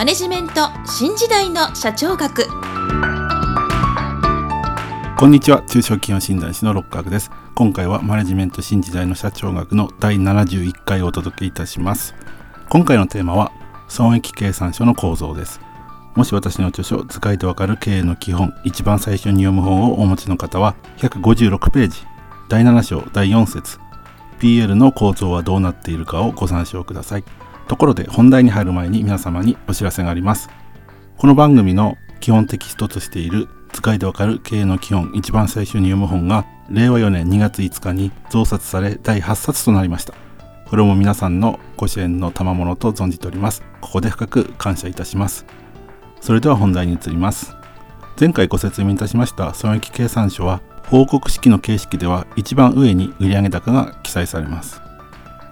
マネジメント新時代の社長学。こんにちは。中小企業診断士の六角です。今回はマネジメント新時代の社長学の第71回をお届けいたします。今回のテーマは損益計算書の構造です。もし私の著書使いでわかる経営の基本一番最初に読む本をお持ちの方は156ページ。第7章第4節。PL の構造はどうなっているかをご参照ください。ところで本題に入る前に皆様にお知らせがあります。この番組の基本テキストとしている使いでわかる経営の基本一番最初に読む本が令和4年2月5日に増刷され第8冊となりました。これも皆さんのご支援の賜物と存じております。ここで深く感謝いたします。それでは本題に移ります。前回ご説明いたしました損益計算書は報告式の形式では一番上に売上高が記載されます。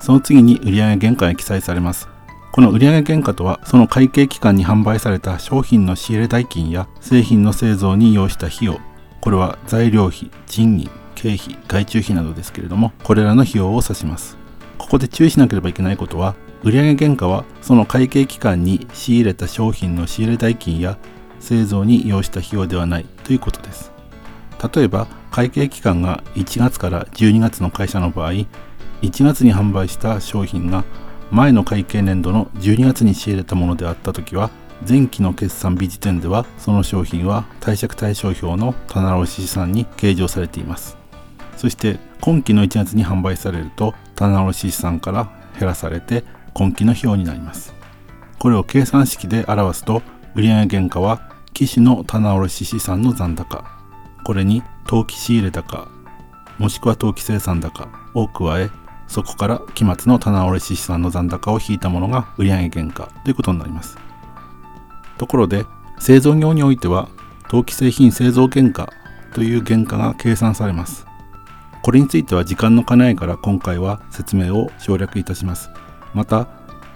その次に売上原価が記載されます。この売上原価とはその会計期間に販売された商品の仕入れ代金や製品の製造に要した費用。これは材料費賃金経費外注費などですけれどもこれらの費用を指します。ここで注意しなければいけないことは売上原価はその会計期間に仕入れた商品の仕入れ代金や製造に要した費用ではないということです。例えば会計期間が1月から12月の会社の場合1月に販売した商品が前の会計年度の12月に仕入れたものであった時は前期の決算日時点ではその商品は貸借対照表の棚卸資産に計上されています。そして今期の1月に販売されると棚卸資産から減らされて今期の費用になります。これを計算式で表すと売上原価は機種の棚卸資産の残高。これに当期仕入れ高もしくは当期生産高を加えそこから期末の棚卸資産の残高を引いたものが売上原価ということになります。ところで製造業においては当期製品製造原価という原価が計算されます。これについては時間の兼ね合いから今回は説明を省略いたします。また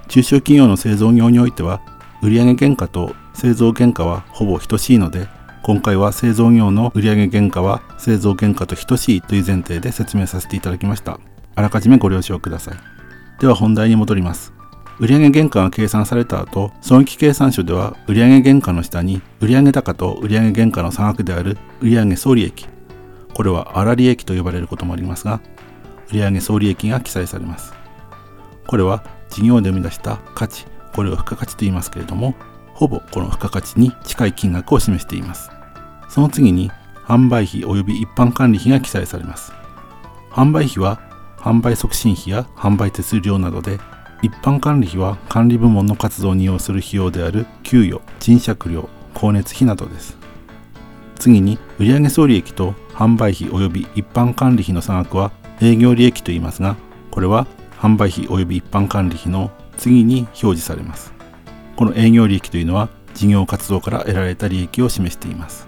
中小企業の製造業においては売上原価と製造原価はほぼ等しいので今回は製造業の売上原価は製造原価と等しいという前提で説明させていただきました。あらかじめご了承ください。では本題に戻ります。売上原価が計算された後損益計算書では売上原価の下に売上高と売上原価の差額である売上総利益これは粗利益と呼ばれることもありますが売上総利益が記載されます。これは事業で生み出した価値これを付加価値と言いますけれどもほぼこの付加価値に近い金額を示しています。その次に販売費及び一般管理費が記載されます。販売費は販売促進費や販売手数料などで一般管理費は管理部門の活動に要する費用である給与賃借料光熱費などです。次に売上総利益と販売費及び一般管理費の差額は営業利益と言いますがこれは販売費及び一般管理費の次に表示されます。この営業利益というのは事業活動から得られた利益を示しています。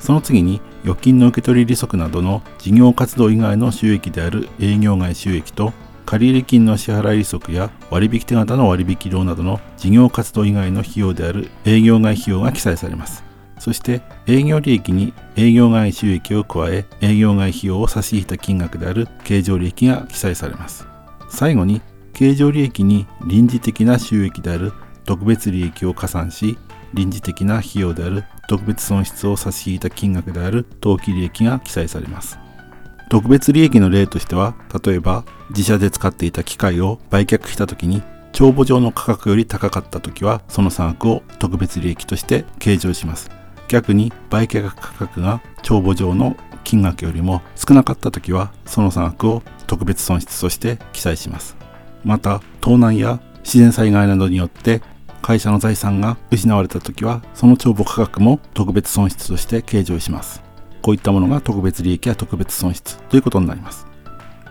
その次に預金の受け取り利息などの事業活動以外の収益である営業外収益と借入金の支払い利息や割引手形の割引料などの事業活動以外の費用である営業外費用が記載されます。そして営業利益に営業外収益を加え営業外費用を差し引いた金額である経常利益が記載されます。最後に経常利益に臨時的な収益である特別利益を加算し臨時的な費用である特別損失を差し引いた金額である当期利益が記載されます。特別利益の例としては例えば自社で使っていた機械を売却した時に帳簿上の価格より高かった時はその差額を特別利益として計上します。逆に売却価格が帳簿上の金額よりも少なかった時はその差額を特別損失として記載します。また盗難や自然災害などによって会社の財産が失われた時はその帳簿価格も特別損失として計上します。こういったものが特別利益や特別損失ということになります。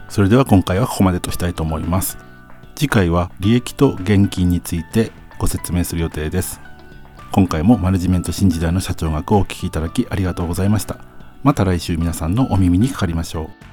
それでは今回はここまでとしたいと思います。次回は利益と現金についてご説明する予定です。今回もマネジメント新時代の社長学をお聞きいただきありがとうございました。また来週皆さんのお耳にかかりましょう。